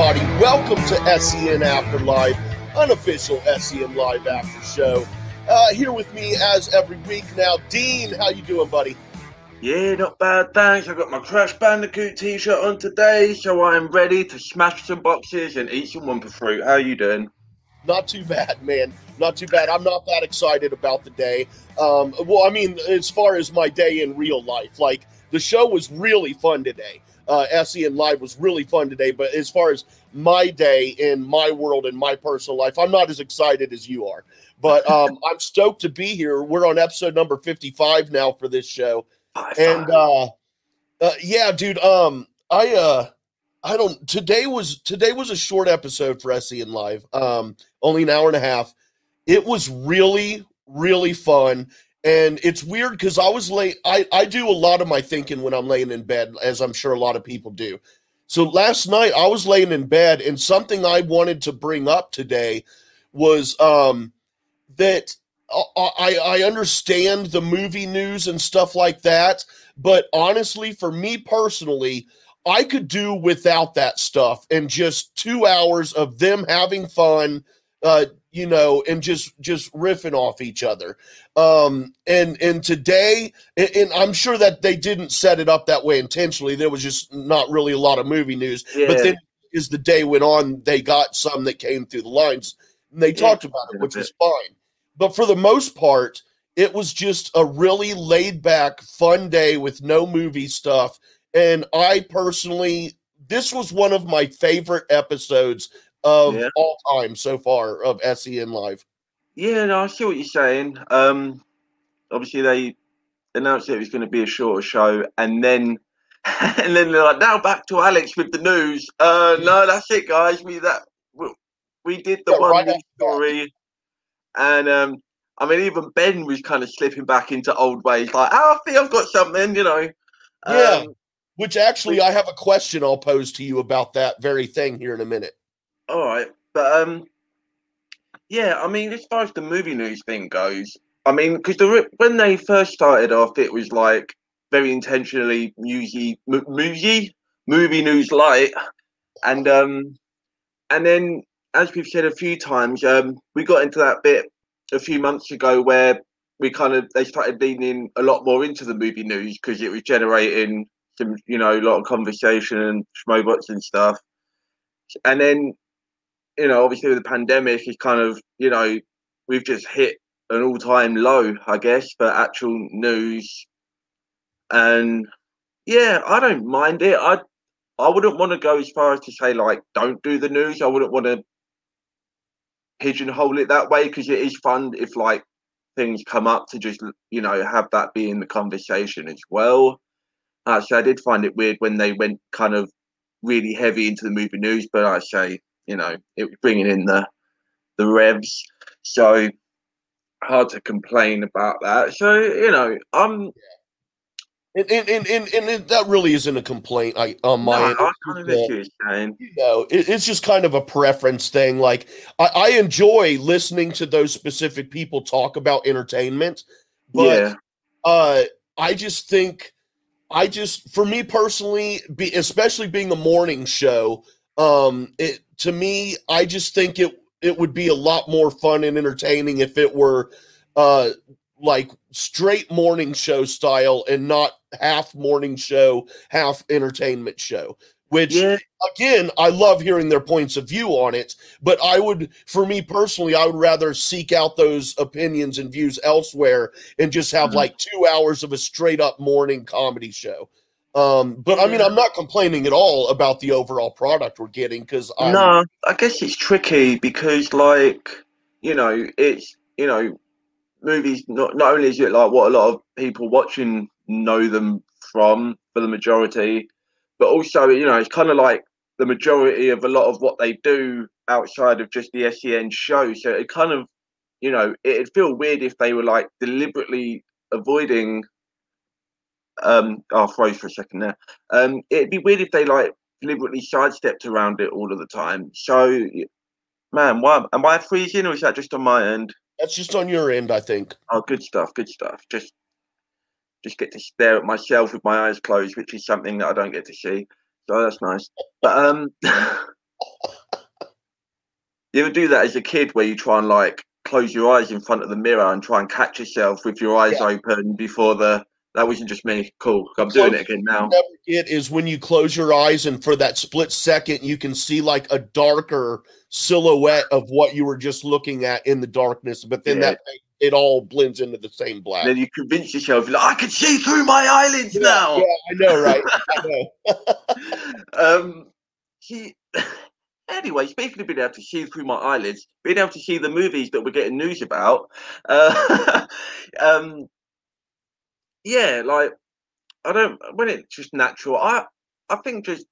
everybody. Welcome to SEN After Live, unofficial SEN Live After Show. Uh, here with me as every week now, Dean. How you doing, buddy? Yeah, not bad, thanks. I've got my Crash Bandicoot t-shirt on today, so I'm ready to smash some boxes and eat some Wumpa fruit. How you doing? Not too bad, man. Not too bad. I'm not that excited about the day. Um, well, I mean, as far as my day in real life, like the show was really fun today uh, SEN Live was really fun today. But as far as my day in my world and my personal life, I'm not as excited as you are. But um, I'm stoked to be here. We're on episode number 55 now for this show, and uh, uh, yeah, dude. Um, I uh, I don't. Today was today was a short episode for SEN Live. Um, only an hour and a half. It was really really fun and it's weird because I was late. I, I do a lot of my thinking when I'm laying in bed, as I'm sure a lot of people do. So last night I was laying in bed, and something I wanted to bring up today was um, that I, I understand the movie news and stuff like that, but honestly, for me personally, I could do without that stuff and just two hours of them having fun, uh, you know, and just just riffing off each other. Um, and and today, and, and, I'm sure that they didn't set it up that way intentionally. There was just not really a lot of movie news. Yeah. But then, as the day went on, they got some that came through the lines, and they yeah, talked about it, which was fine. But for the most part, it was just a really laid back, fun day with no movie stuff. And I personally, this was one of my favorite episodes of yeah. all time so far of SEN Live. Yeah, no, I see what you're saying. Um, obviously, they announced it was going to be a shorter show, and then and then they're like, now back to Alex with the news. Uh, no, that's it, guys. We that we, we did the yeah, one right story, and um, I mean, even Ben was kind of slipping back into old ways, like, oh, I think I've got something, you know. Yeah. Um, Which actually, I have a question I'll pose to you about that very thing here in a minute. All right, but um, yeah, I mean, as far as the movie news thing goes, I mean, because the when they first started off, it was like very intentionally musy, m- movie news light, and um, and then as we've said a few times, um, we got into that bit a few months ago where we kind of they started leaning a lot more into the movie news because it was generating some, you know, a lot of conversation and schmobots and stuff, and then you know, obviously with the pandemic, it's kind of, you know, we've just hit an all time low, I guess, for actual news. And yeah, I don't mind it. I I wouldn't want to go as far as to say like don't do the news. I wouldn't want to pigeonhole it that way because it is fun if like things come up to just you know have that be in the conversation as well. Actually, I did find it weird when they went kind of really heavy into the movie news, but I say you know, it was bringing in the the revs. So hard to complain about that. So you know, I'm. And, and, and, and, that really isn't a complaint I, on my no, end. Kind of. You know, it, it's just kind of a preference thing. Like I, I, enjoy listening to those specific people talk about entertainment, but yeah. uh, I just think I just, for me personally, be, especially being a morning show, um, it to me, I just think it it would be a lot more fun and entertaining if it were uh like straight morning show style and not half morning show, half entertainment show. Which yeah. again, I love hearing their points of view on it, but I would for me personally, I would rather seek out those opinions and views elsewhere and just have mm-hmm. like 2 hours of a straight up morning comedy show. Um, but I mean, I'm not complaining at all about the overall product we're getting because no, I guess it's tricky because like you know, it's you know, movies. Not not only is it like what a lot of people watching know them from for the majority, but also you know, it's kind of like the majority of a lot of what they do outside of just the SEN show. So it kind of you know, it'd feel weird if they were like deliberately avoiding um, I'll froze for a second there. Um, it'd be weird if they like deliberately sidestepped around it all of the time. So, man, why am I freezing, or is that just on my end? That's just on your end, I think. Oh, good stuff. Good stuff. Just, just get to stare at myself with my eyes closed, which is something that I don't get to see. So that's nice. But um, You ever do that as a kid where you try and like close your eyes in front of the mirror and try and catch yourself with your eyes Yeah. open before the that wasn't just me. Cool. I'm doing it again now. never get is when you close your eyes and for that split second you can see like a darker silhouette of what you were just looking at in the darkness, but then Yeah. that it all blends into the same black. And then you convince yourself like I can see through my eyelids yeah, now. yeah, I know, right? I know. um, he, anyway, speaking of being able to see through my eyelids, being able to see the movies that we're getting news about, uh, um, yeah, like I don't when it's just natural. I I think just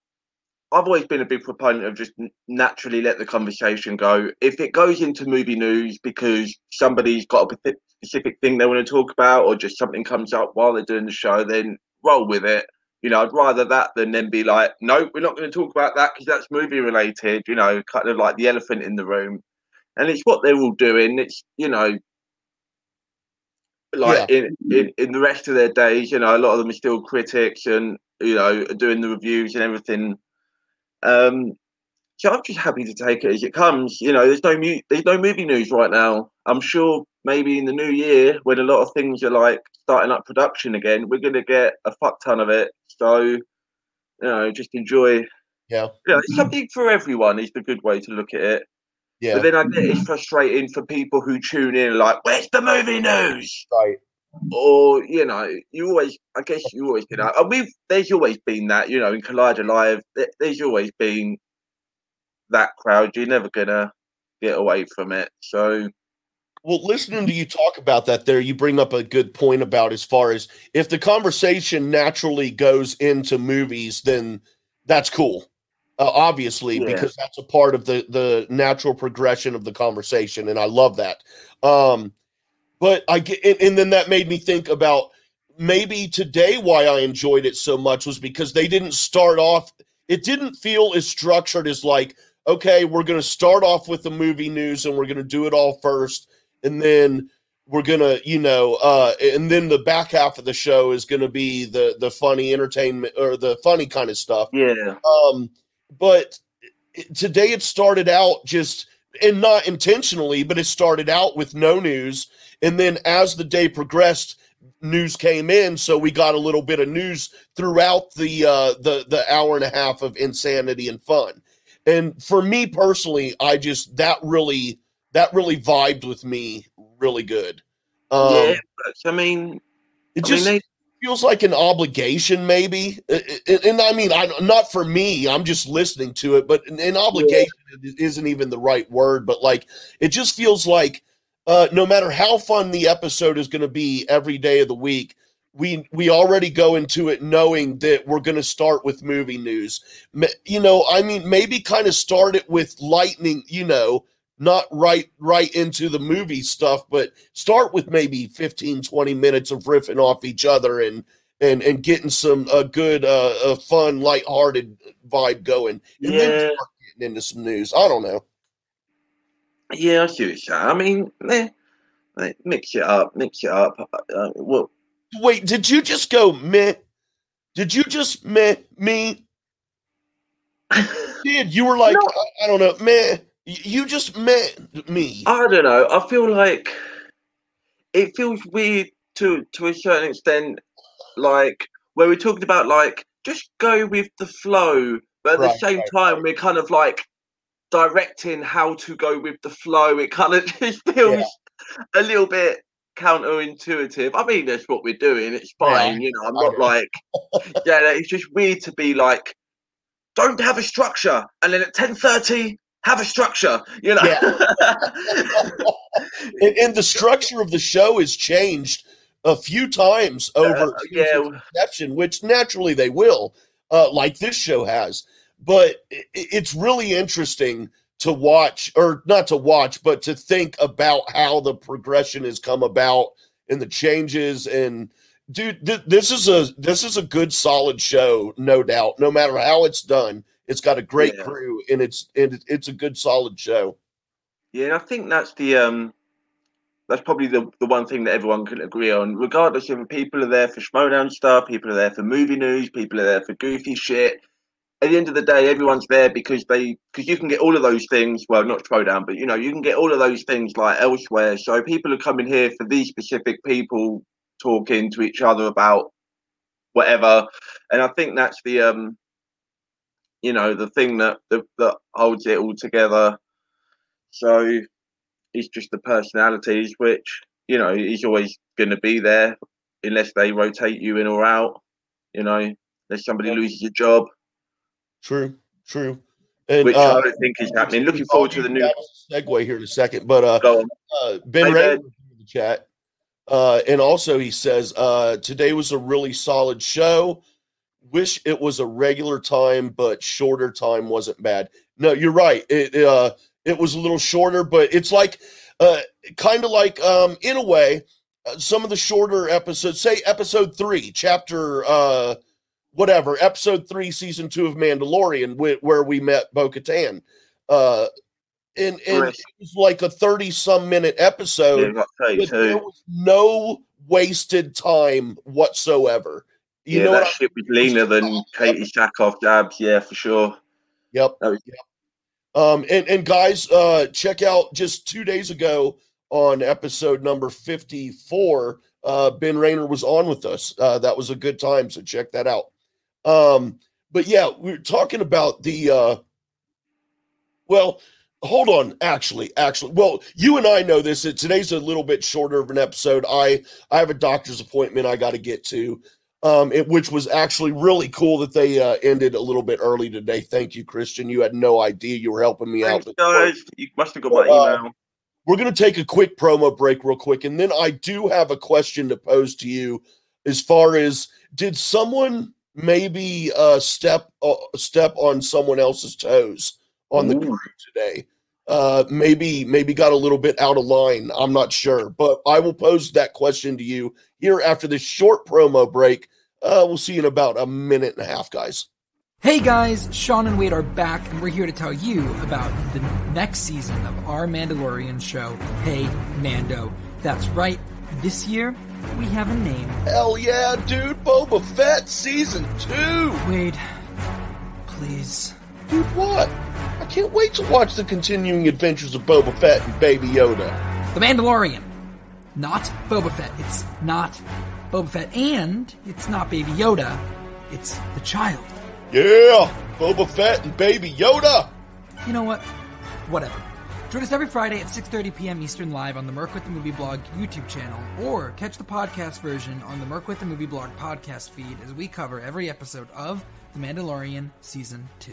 I've always been a big proponent of just naturally let the conversation go. If it goes into movie news because somebody's got a specific thing they want to talk about, or just something comes up while they're doing the show, then roll with it. You know, I'd rather that than then be like, no, we're not going to talk about that because that's movie related. You know, kind of like the elephant in the room, and it's what they're all doing. It's you know, like in, in in the rest of their days, you know, a lot of them are still critics and you know doing the reviews and everything. Um, so I'm just happy to take it as it comes. You know, there's no mu- there's no movie news right now. I'm sure maybe in the new year when a lot of things are like starting up production again, we're gonna get a fuck ton of it. So you know, just enjoy. Yeah. You know, something for everyone is the good way to look at it. Yeah, But then I get it's frustrating for people who tune in like, where's the movie news? right. or you know, you always, I guess you always get out. And we've there's always been that, you know, in Collider Live, there's always been that crowd. You're never gonna get away from it. So Well, listening to you talk about that there, you bring up a good point about as far as if the conversation naturally goes into movies, then that's cool. Uh, obviously, Yeah. because that's a part of the the natural progression of the conversation, and I love that. Um, but I get, and, and then that made me think about maybe today why I enjoyed it so much was because they didn't start off. It didn't feel as structured as like, okay, we're going to start off with the movie news and we're going to do it all first and then we're gonna you know uh and then the back half of the show is gonna be the the funny entertainment or the funny kind of stuff yeah, um but today it started out just and not intentionally but it started out with no news and then as the day progressed news came in so we got a little bit of news throughout the uh the the hour and a half of insanity and fun and for me personally i just that really that really vibed with me really good um yeah. I mean, it I just mean, feels like an obligation maybe. And i mean I, not for me i'm just listening to it but an, an obligation isn't even the right word but like it just feels like uh, no matter how fun the episode is going to be every day of the week we we already go into it knowing that we're going to start with movie news. You know i mean maybe kind of start it with lightning you know not right right into the movie stuff but start with maybe 15 20 minutes of riffing off each other and and and getting some a good uh, uh fun lighthearted vibe going and then yeah, start getting into some news i don't know yeah. I see what you're saying. I mean, eh, eh, mix it up, mix it up. Uh, well, wait did you just go meh did you just meh me did you were like No. I, I don't know meh you just met me I don't know. I feel like it feels weird to to a certain extent, like where we're talking about like just go with the flow, but at Right, the same right, time we're kind of like directing how to go with the flow. It kind of just feels a little bit counterintuitive. I mean, that's what we're doing. It's Yeah, fine, you know. I'm not like yeah. It's just weird to be like, don't have a structure, and then at ten thirty. Have a structure, you know. and, and the structure of the show has changed a few times over Uh, yeah. inception, which naturally they will, uh, like this show has. But it's really interesting to watch, or not to watch, but to think about how the progression has come about and the changes. And dude, th- this is a this is a good, solid show, no doubt. No matter how it's done, it's got a great Yeah. crew, and it's and it's a good, solid show. Yeah, and I think that's the um that's probably the, the one thing that everyone can agree on, regardless of if people are there for Schmodown stuff, people are there for movie news, people are there for goofy shit. at the end of the day, everyone's there because they because you can get all of those things. Well, not Throwdown, but you know you can get all of those things like elsewhere. So people are coming here for these specific people talking to each other about whatever, and I think that's the um, you know, the thing that that, that holds it all together. So it's just the personalities, which you know is always going to be there unless they rotate you in or out. You know, unless somebody loses a job True, true. And which uh, I don't think is happening. Looking forward to the new segue here in a second. But uh, uh Ben Ray in the chat. Uh, and also he says, uh, today was a really solid show. Wish it was a regular time, but shorter time wasn't bad. No, you're right. It uh it was a little shorter, but it's like uh kind of like um in a way, uh, some of the shorter episodes, say episode three, chapter uh whatever, episode three, season two of Mandalorian, wh- where we met Bo Katan. Uh and, and it was like a 30 some minute episode Yeah, there was no wasted time whatsoever. You yeah, know that? I, shit was leaner than Katee Sackhoff jabs. Yeah, for sure. yep. Was- yep. Um, and and guys, uh, check out just two days ago on episode number fifty four. Uh, ben Rayner was on with us. Uh, that was a good time, so check that out. Um, but yeah, we are talking about the. Uh, well, hold on. Actually, actually, well, you and I know this. Today's a little bit shorter of an episode. I I have a doctor's appointment I got to get to, um, it, which was actually really cool that they uh, ended a little bit early today. Thank you, Kristian. You had no idea you were helping me Thanks, out. guys. You must have got my Uh, email. We're going to take a quick promo break, real quick, and then I do have a question to pose to you. As far as did someone maybe uh, step uh, step on someone else's toes on the Ooh. crew today? Uh, maybe maybe got a little bit out of line. I'm not sure, but I will pose that question to you here after this short promo break. Uh, we'll see you in about a minute and a half, guys. Hey guys, Sean and Wade are back, and we're here to tell you about the next season of our Mandalorian show, Hey Mando. That's right, this year we have a name. Hell yeah, dude! Boba Fett season two. Wade, please. Dude, what? I can't wait to watch the continuing adventures of Boba Fett and Baby Yoda. The Mandalorian. Not Boba Fett. It's not Boba Fett, and it's not Baby Yoda. It's the child. Yeah, Boba Fett and Baby Yoda. You know what? Whatever. Join us every Friday at 6.30 p.m. Eastern live on the Merc with the Movie Blog YouTube channel, or catch the podcast version on the Merc with the Movie Blog podcast feed as we cover every episode of The Mandalorian Season 2.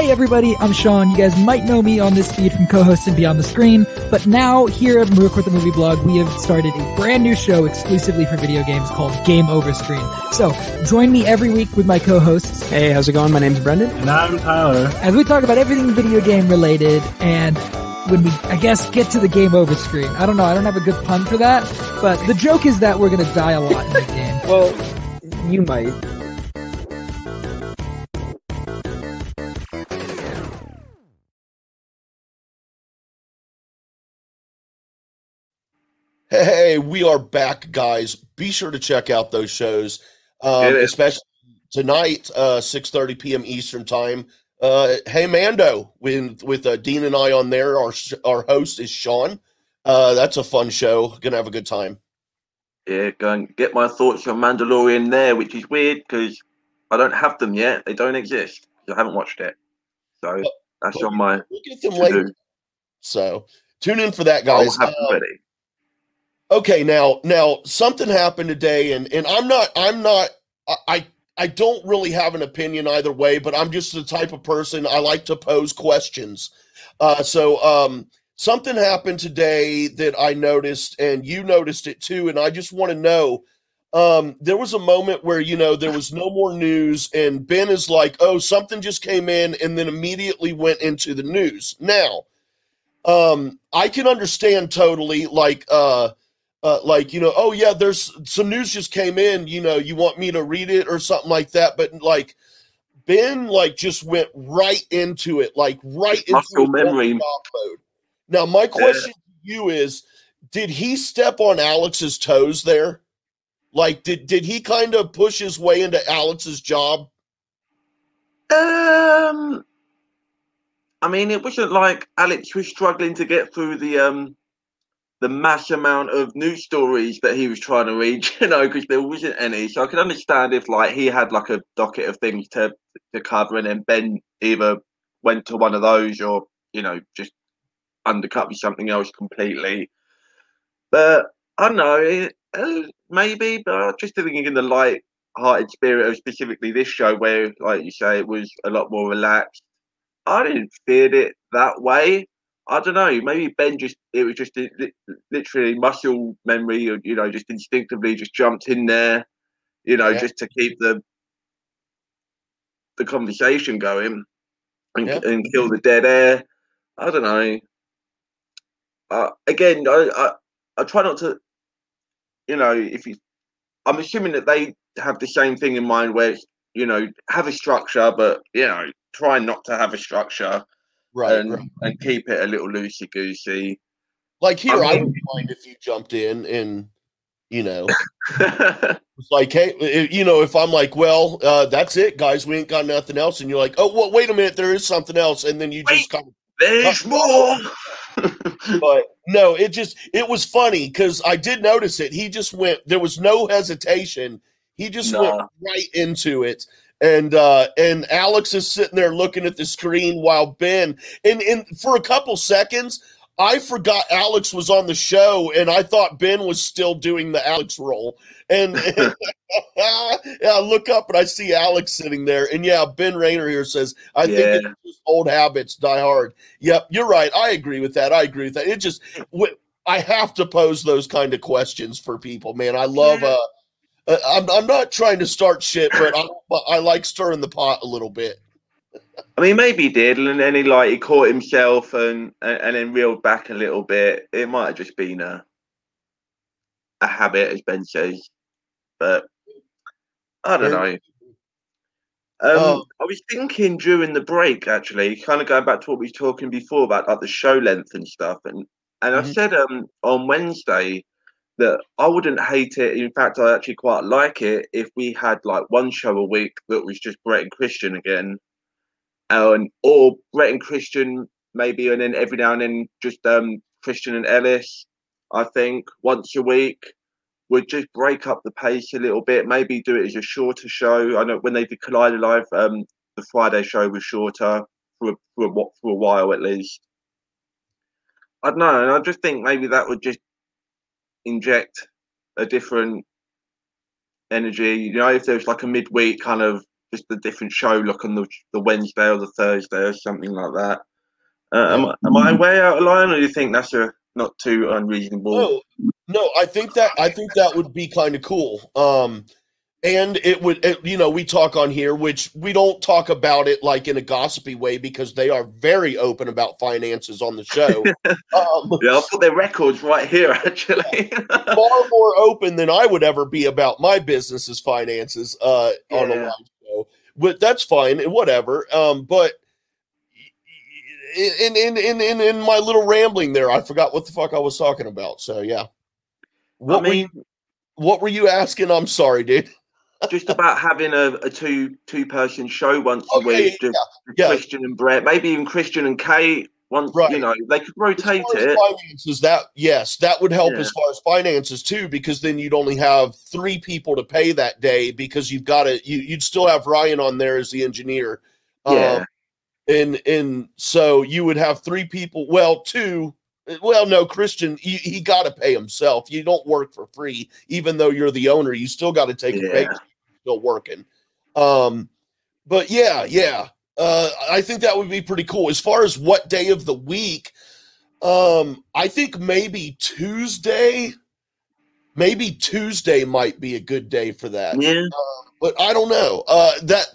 Hey everybody, I'm Sean. You guys might know me on this feed from co-hosting Beyond the Screen, but now here at Merc with the Movie Blog, we have started a brand new show exclusively for video games called Game Over Screen. So join me every week with my co-hosts Hey, how's it going? My name's Brendan. And I'm Tyler. as we talk about everything video game related and when we, I guess, get to the game over screen. I don't know, I don't have a good pun for that, but the joke is that we're gonna die a lot in the game. Well, you might. Hey, we are back, guys. Be sure to check out those shows, um, especially tonight, uh, six thirty p.m. Eastern time. Uh, hey, Mando, with with uh, Dean and I on there. Our our host is Sean. Uh, that's a fun show. Gonna have a good time. Yeah, go and get my thoughts on Mandalorian there, which is weird because I don't have them yet. They don't exist. I haven't watched it. So that's on my We'll get them later. So tune in for that, I'll guys. have them Uh, ready. Okay, now now something happened today, and and I'm not I'm not I I don't really have an opinion either way, but I'm just the type of person I like to pose questions. Uh, so um, something happened today that I noticed, and you noticed it too, and I just want to know. Um, there was a moment where you know there was no more news, and Ben is like, "Oh, something just came in," and then immediately went into the news. Now, um, I can understand totally, like. Uh, uh, like you know oh yeah there's some news just came in you know you want me to read it or something like that. But like ben like just went right into it like right into Muscle memory. mode. Now my question to you is did he step on alex's toes there? Like did did he kind of push his way into alex's job? Um, I mean, it wasn't like Alex was struggling to get through the um the mass amount of news stories that he was trying to read, you know, because there wasn't any. So I can understand if like he had like a docket of things to to cover, and then Ben either went to one of those or you know just undercut with something else completely. But I don't know, uh, maybe, but just thinking in the light-hearted spirit of specifically this show, where like you say, it was a lot more relaxed. I didn't feel it that way. I don't know. Maybe Ben just it was just li- li- literally muscle memory, or you know, just instinctively just jumped in there, you know, Yeah. just to keep the the conversation going and, Yeah. and kill the dead air. I don't know. Uh, again, I, I I try not to, you know, if you, I'm assuming that they have the same thing in mind, where it's, you know, have a structure, but you know, try not to have a structure right, and right. and keep it a little loosey goosey. like here i mean- wouldn't mind if you jumped in and you know It's like, hey, you know, if I'm like, well, uh, that's it, guys, we ain't got nothing else, and you're like, oh, well, wait a minute, there is something else, and then you just kind of, There's more. but no, it just, it was funny because I did notice it. He just went, there was no hesitation. He just went right into it. And uh and Alex is sitting there looking at the screen while Ben and and for a couple seconds I forgot Alex was on the show and I thought Ben was still doing the Alex role. And, and I look up and I see Alex sitting there. And yeah, Ben Rayner here says, I think Yeah. it's just old habits die hard. Yep, you're right. I agree with that. I agree with that. It just, I have to pose those kind of questions for people, man. I love, uh, I'm, I'm not trying to start shit, but I, but I like stirring the pot a little bit. I mean, maybe he did, and then he like he caught himself and and, and then reeled back a little bit. It might have just been a a habit, as Ben says, but I don't know. Um, Oh. I was thinking during the break, actually, kind of going back to what we were talking before about like the show length and stuff, and and I Mhm. said um on Wednesday that I wouldn't hate it. In fact, I actually quite like it if we had like one show a week that was just Brett and Kristian again, and or Brett and Kristian maybe, and then every now and then just um Kristian and Ellis. I think once a week would just break up the pace a little bit. Maybe do it as a shorter show. I know when they did Collider Live, um, the Friday show was shorter for a, for a, for a while at least. I don't know, and I just think maybe that would just inject a different energy. You know, if there's like a midweek kind of just a different show, look on the the Wednesday or the Thursday or something like that. Uh, am, am I way out of line, or do you think that's a not too unreasonable? No, no, I think that I think that would be kind of cool. Um, and it would, it, you know, we talk on here, which we don't talk about it like in a gossipy way because they are very open about finances on the show. um, Yeah, I've got their records right here, actually. far more open than I would ever be about my business's finances uh, on a live show. But that's fine, whatever. Um, but in in in in in my little rambling there, I forgot what the fuck I was talking about. So yeah, what I were you, what were you asking? I'm sorry, dude. Just about having a, a two two person show once a Oh, week, yeah, just yeah. Kristian and Brett, maybe even Kristian and Kate. Once Right. you know, they could As rotate it. finances, that yes, that would help Yeah. as far as finances too, because then you'd only have three people to pay that day because you've got to you you'd still have Ryan on there as the engineer. Yeah. Um, and and so you would have three people, well, two, well, no, Kristian, he, he got to pay himself. You don't work for free, even though you're the owner. You still got to take a pay. Still working. Um, but yeah, yeah. Uh, I think that would be pretty cool. As far as what day of the week, um, I think maybe Tuesday. Maybe Tuesday might be a good day for that Yeah. but I don't know. Uh, that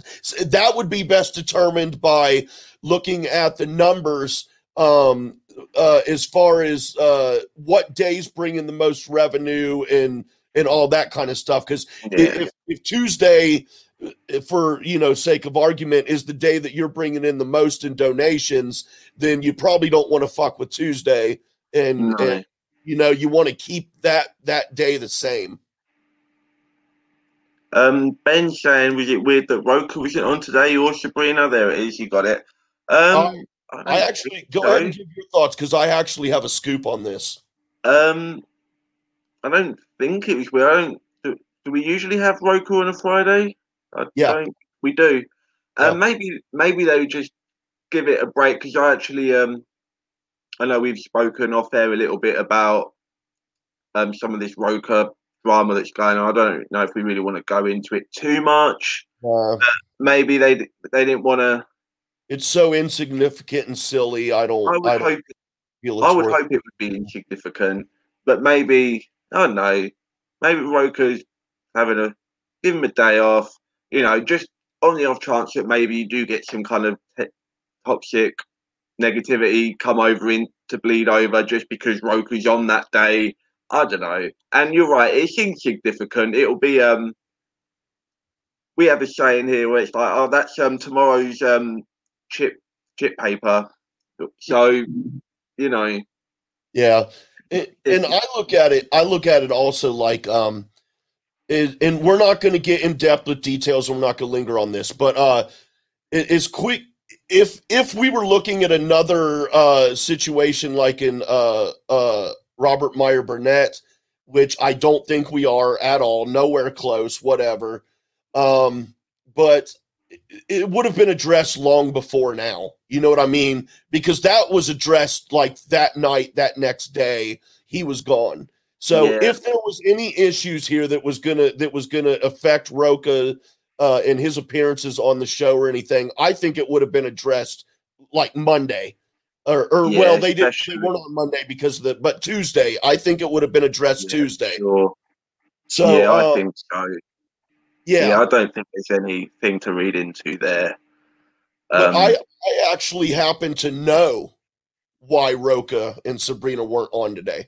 that would be best determined by looking at the numbers um, uh, as far as uh, what days bring in the most revenue and and all that kind of stuff. Because Yeah. if, if Tuesday, for you know sake of argument, is the day that you're bringing in the most in donations, then you probably don't want to fuck with Tuesday, and, No. and you know you want to keep that that day the same. Um, Ben saying, was it weird that Rocha wasn't on today or Sabrina? There it is. You got it. Um, I, don't I actually go so. ahead and give your thoughts because I actually have a scoop on this. Um, I don't think it was. I don't. Do, do we usually have Rocha on a Friday? I Yeah. don't. We do. Yeah. Um, maybe maybe they would just give it a break because I actually um, I know we've spoken off there a little bit about um some of this Rocha drama that's going on. I don't know if we really want to go into it too much. Uh, Maybe they they didn't want to. it's so insignificant and silly. I don't. I I, would don't hope I would hope it would be insignificant, but maybe I don't know. Maybe Rocha's having a give him a day off. You know, just on the off chance that maybe you do get some kind of toxic negativity come over in to bleed over just because Rocha's on that day. I don't know. And you're right, it's insignificant. It'll be um. We have a saying here where it's like, oh, that's um tomorrow's um chip chip paper. So you know, Yeah, It- and I look at it. I look at it also like um, it, and we're not going to get in depth with details. We're not going to linger on this, but uh, it is quick. If if we were looking at another uh situation like in uh uh Robert Meyer Burnett, which I don't think we are at all, nowhere close, whatever. Um, but it- would have been addressed long before now. You know what I mean? Because that was addressed like that night, that next day, he was gone. So Yeah. if there was any issues here that was gonna that was gonna affect Rocha uh, and his appearances on the show or anything, I think it would have been addressed like Monday. Or, or Yeah, well, they did. They weren't on Monday because of the. But Tuesday, I think it would have been addressed Yeah, Tuesday. sure. So yeah, uh, I think so. Yeah, Yeah. I don't think there's anything to read into there. Um, I, I actually happen to know why Rocha and Sabrina weren't on today.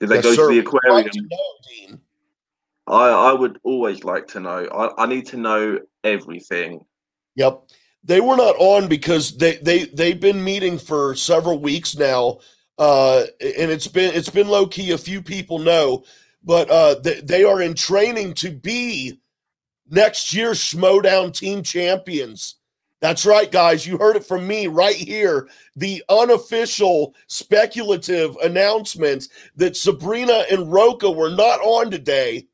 did they Yes, go sir. to the aquarium? to know. I, I would always like to know. I, I need to know everything. Yep. They were not on because they they they've been meeting for several weeks now, uh, and it's been it's been low key. A few people know, but uh, they, they are in training to be next year's Schmodown team champions. That's right, guys. You heard it from me right here. The unofficial speculative announcement that Sabrina and Rocha were not on today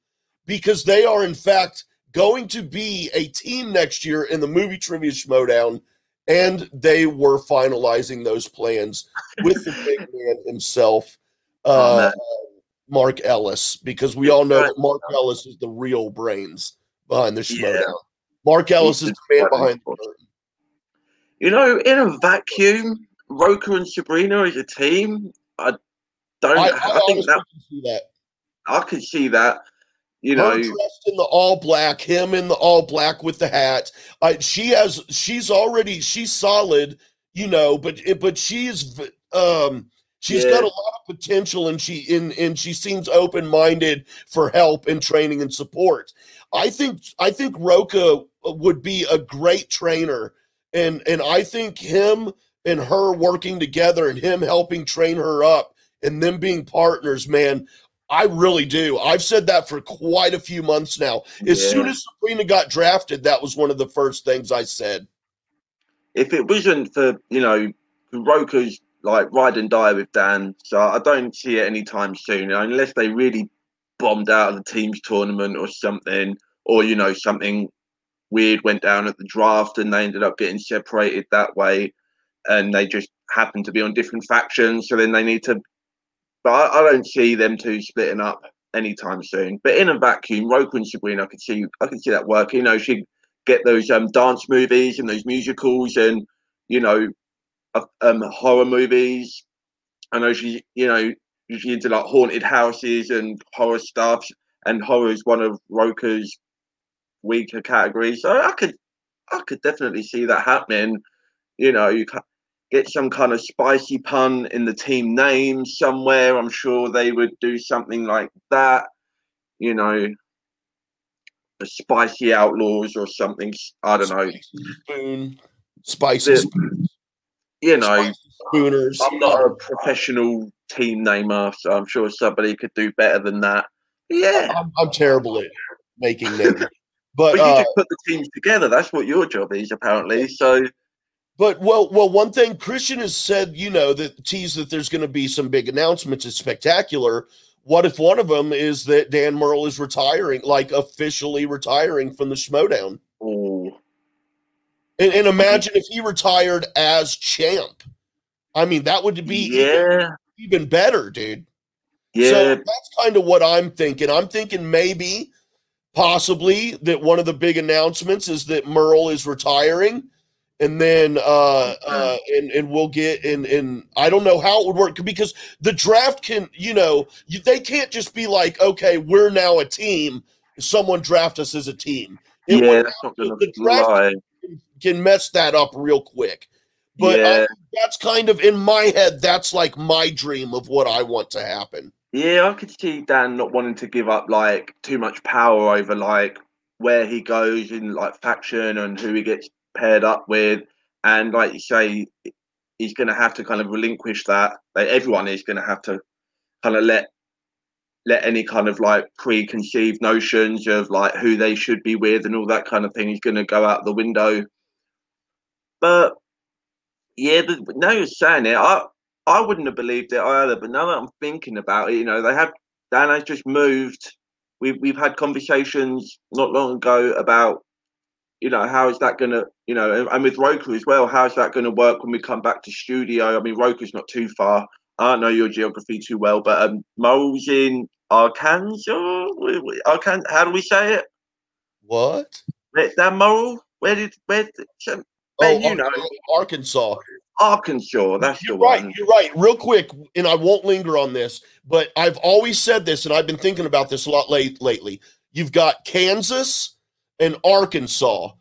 because they are, in fact, going to be a team next year in the movie trivia Schmodown, and they were finalizing those plans with the big man himself, Oh, uh. Mark Ellis, because we all know that Mark Ellis is the real brains behind the Yeah. Mark Ellis is the man behind the curtain. You know, in a vacuum, Rocha and Sabrina as a team, I don't. I, I, I think that can see that. I could see that. You her know, dressed in the all black, him in the all black with the hat. Uh, she has, she's already, she's solid, you know, but but she's, um, she's Yeah. got a lot of potential, and she in and she seems open minded for help and training and support. I think I think Rocha uh, would be a great trainer, and and I think him and her working together and him helping train her up and them being partners, man. I really do. I've said that for quite a few months now. As soon Yeah. as Sabrina got drafted, that was one of the first things I said. if it wasn't for you know, Rocha's like ride and die with Dan, so I don't see it anytime soon, unless they really bombed out of the teams tournament or something, or you know, something weird went down at the draft and they ended up getting separated that way. and they just happened to be on different factions. So then they need to. But I, I don't see them two splitting up anytime soon. But in a vacuum, Rocha and Sabrina, I could see I could see that working. You know, she'd get those um, dance movies and those musicals and you know um, horror movies. I know she, you know, she's into like haunted houses and horror stuff, and horror is one of Rocha's weaker categories. So I could, I could definitely see that happening. You know, you get some kind of spicy pun in the team name somewhere. I'm sure they would do something like that. You know, the spicy outlaws or something. I don't know. Spoon, spicy spoon. You know, spooners. I'm not a professional team namer, so I'm sure somebody could do better than that. Yeah, I'm, I'm terrible at making names. But, but you uh, just put the teams together. That's what your job is, apparently. So, but well, well, one thing Kristian has said, you know, that tease that there's going to be some big announcements. It's spectacular. What if one of them is that Dan Murrell is retiring, like officially retiring from the Schmodown? And, and imagine if he retired as champ. I mean, that would be even, yeah, even better, dude. yeah, So that's kind of what I'm thinking. I'm thinking maybe, possibly, that one of the big announcements is that Murrell is retiring, and then uh, uh, and and we'll get and and I don't know how it would work because the draft can, you know, you, they can't just be like, okay, we're now a team. Someone draft us as a team. It yeah. That's not going the draft fly. Can mess that up real quick. But I- that's kind of in my head. That's like my dream of what I want to happen. yeah. I could see Dan not wanting to give up like too much power over like where he goes in like faction and who he gets paired up with, and like you say, he's going to have to kind of relinquish that. Like everyone is going to have to kind of let let any kind of like preconceived notions of like who they should be with and all that kind of thing is going to go out the window. But yeah, the, now you're saying it, I I wouldn't have believed it either. But now that I'm thinking about it, you know, they have Dan has just moved. We've we've had conversations not long ago about you know how is that going to you know and, with Rocha as well. How is that going to work when we come back to studio? I mean, Rocha's not too far. I don't know your geography too well, but um, Murrell's in Arkansas. Arkan, how do we say it? What? Where- Dan Murrell? Where did where? Did, Ben, oh, you know, Arkansas. Arkansas. That's You're the right. one. You're right. Real quick, and I won't linger on this, but I've always said this, and I've been thinking about this a lot late lately. You've got Kansas and Arkansas,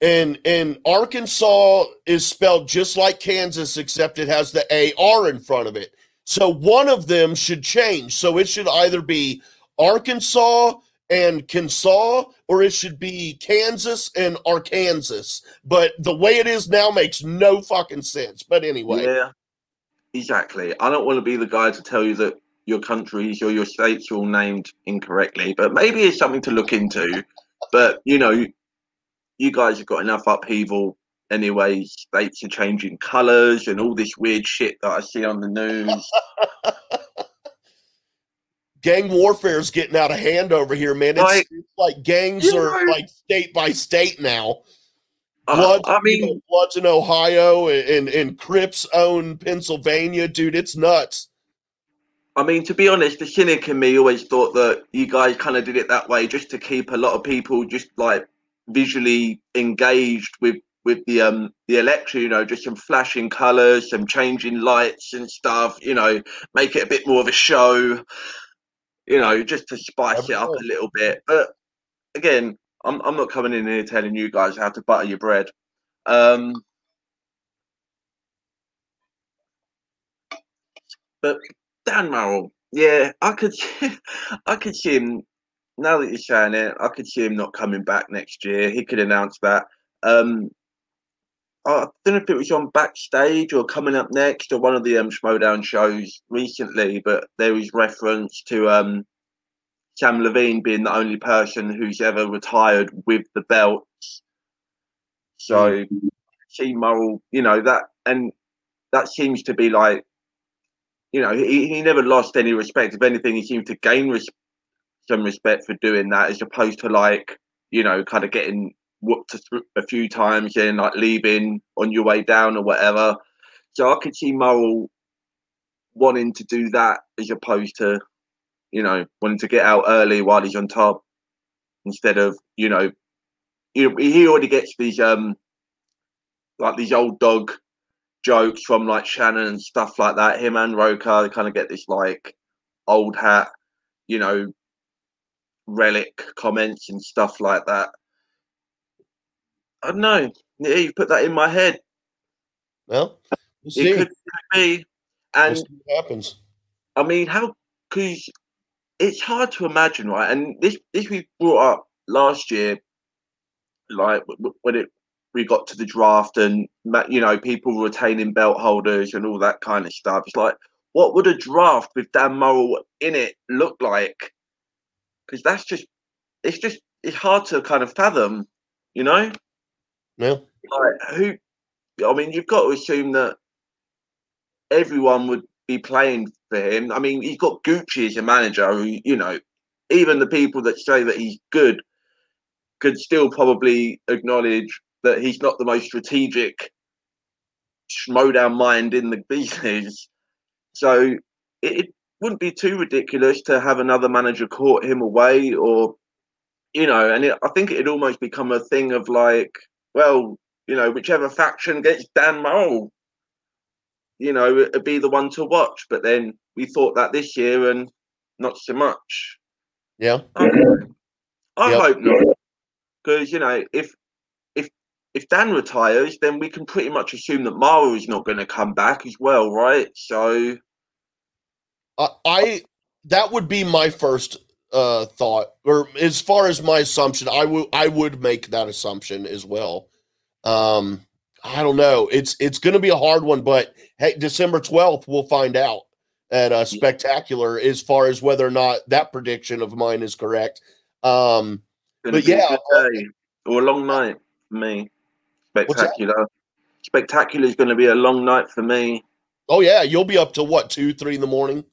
and and Arkansas is spelled just like Kansas, except it has the AR in front of it. So one of them should change. So it should either be Arkansas and Kansas, or it should be Kansas and Arkansas. But the way it is now makes no fucking sense. But anyway. Yeah, exactly. I don't want to be the guy to tell you that your countries or your states are all named incorrectly, but maybe it's something to look into. But you know, you guys have got enough upheaval anyway. States are changing colours and all this weird shit that I see on the news. gang warfare is getting out of hand over here, man. It's, Like- it's like gangs You are know- like state by state now. I, Bloods, I you know, Bloods in Ohio and, and and Crips own Pennsylvania, dude. It's nuts. I mean, to be honest, the cynic in me always thought that you guys kind of did it that way just to keep a lot of people just like visually engaged with with the um the election. You know, just some flashing colours, some changing lights and stuff. You know, make it a bit more of a show. You know, just to spice it up a little bit. But again, I'm I'm not coming in here telling you guys how to butter your bread. Um, but Dan Murrell, yeah, I could, I could see him. Now that you're saying it, I could see him not coming back next year. He could announce that. Um, I don't know if it was on backstage or coming up next or one of the um, Schmodown shows recently, but there was reference to um, Samm Levine being the only person who's ever retired with the belts. So, see Murrell, you know that, and that seems to be like you know, he, he never lost any respect. If anything, he seemed to gain res- some respect for doing that, as opposed to like, you know, kind of getting whooped a, a few times and like leaving on your way down or whatever. So I could see Murrell wanting to do that as opposed to, you know, wanting to get out early while he's on top instead of, you know, you know, he already gets these um like these old dog jokes from like Shannon and stuff like that. Him and Rocha they kind of get this like old hat, you know, relic comments and stuff like that. I don't know. Yeah, you put that in my head. Well, we'll see. It could, be. And We'll happens. I mean, how? Because it's hard to imagine, right? And this this we brought up last year, like when it we got to the draft and you know people retaining belt holders and all that kind of stuff. It's like, what would a draft with Dan Murrell in it look like? Because that's just it's just it's hard to kind of fathom, you know. Yeah. Like who? I mean, you've got to assume that everyone would be playing for him. I mean, he's got Gucci as a manager, who you know, even the people that say that he's good could still probably acknowledge that he's not the most strategic Schmoedown mind in the business. So it, it wouldn't be too ridiculous to have another manager court him away, or you know, and it, I think it'd almost become a thing of like, well, you know, whichever faction gets Dan Murrell, you know, it'd be the one to watch. But then we thought that this year, and not so much. Yeah. I, I Yep. hope not, because you know, if if if Dan retires, then we can pretty much assume that Mara is not going to come back as well, right? So I, I that would be my first uh thought or as far as my assumption i would i would make that assumption as well um i don't know it's it's going to be a hard one but hey december 12th we'll find out at a spectacular as far as whether or not that prediction of mine is correct um But yeah, day or a long night for me. Spectacular. Spectacular is going to be a long night for me. oh yeah you'll be up to what two three in the morning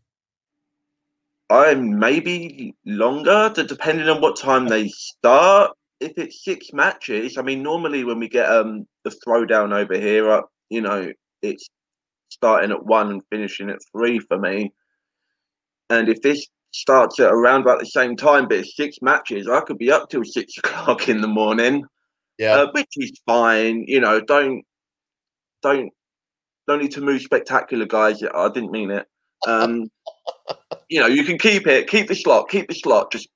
I'm maybe longer, depending on what time they start. If it's six matches, I mean, normally when we get um the throwdown over here, uh, you know, it's starting at one and finishing at three for me. And if this starts at around about the same time, but it's six matches, I could be up till six o'clock in the morning, yeah uh, which is fine. You know, don't don't don't need to move spectacular, guys. I didn't mean it. Um, you know, you can keep it, keep the slot, keep the slot, just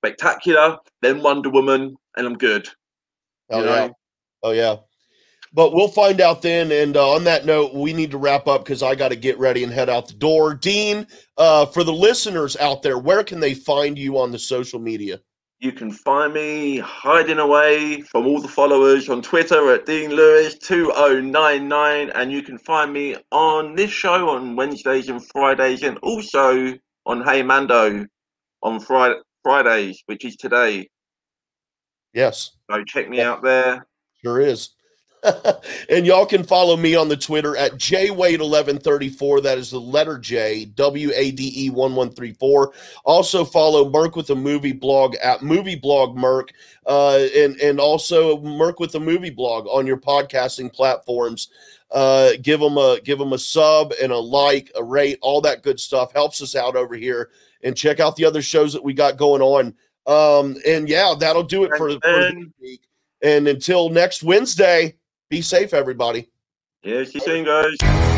spectacular, then Wonder Woman, and I'm good. oh you yeah know? oh yeah but we'll find out then and uh, on that note we need to wrap up because i got to get ready and head out the door dean uh, for the listeners out there where can they find you on the social media You can find me hiding away from all the followers on Twitter at Dean Lewis 2099, and you can find me on this show on Wednesdays and Fridays, and also on Hey Mando on Friday, Fridays, which is today. yes So check me out there. Sure is. and y'all can follow me on the Twitter at jwade1134. That is the letter J, W A D E 1134. Also follow Merc with a Movie blog at Movie Blog Merc, uh, and, and also Merc with a Movie blog on your podcasting platforms. Uh, give them a give them a sub and a like, a rate, all that good stuff helps us out over here. And check out the other shows that we got going on. Um, and yeah, that'll do it for, for this week. And until next Wednesday, be safe, everybody. Yeah, see you soon, guys.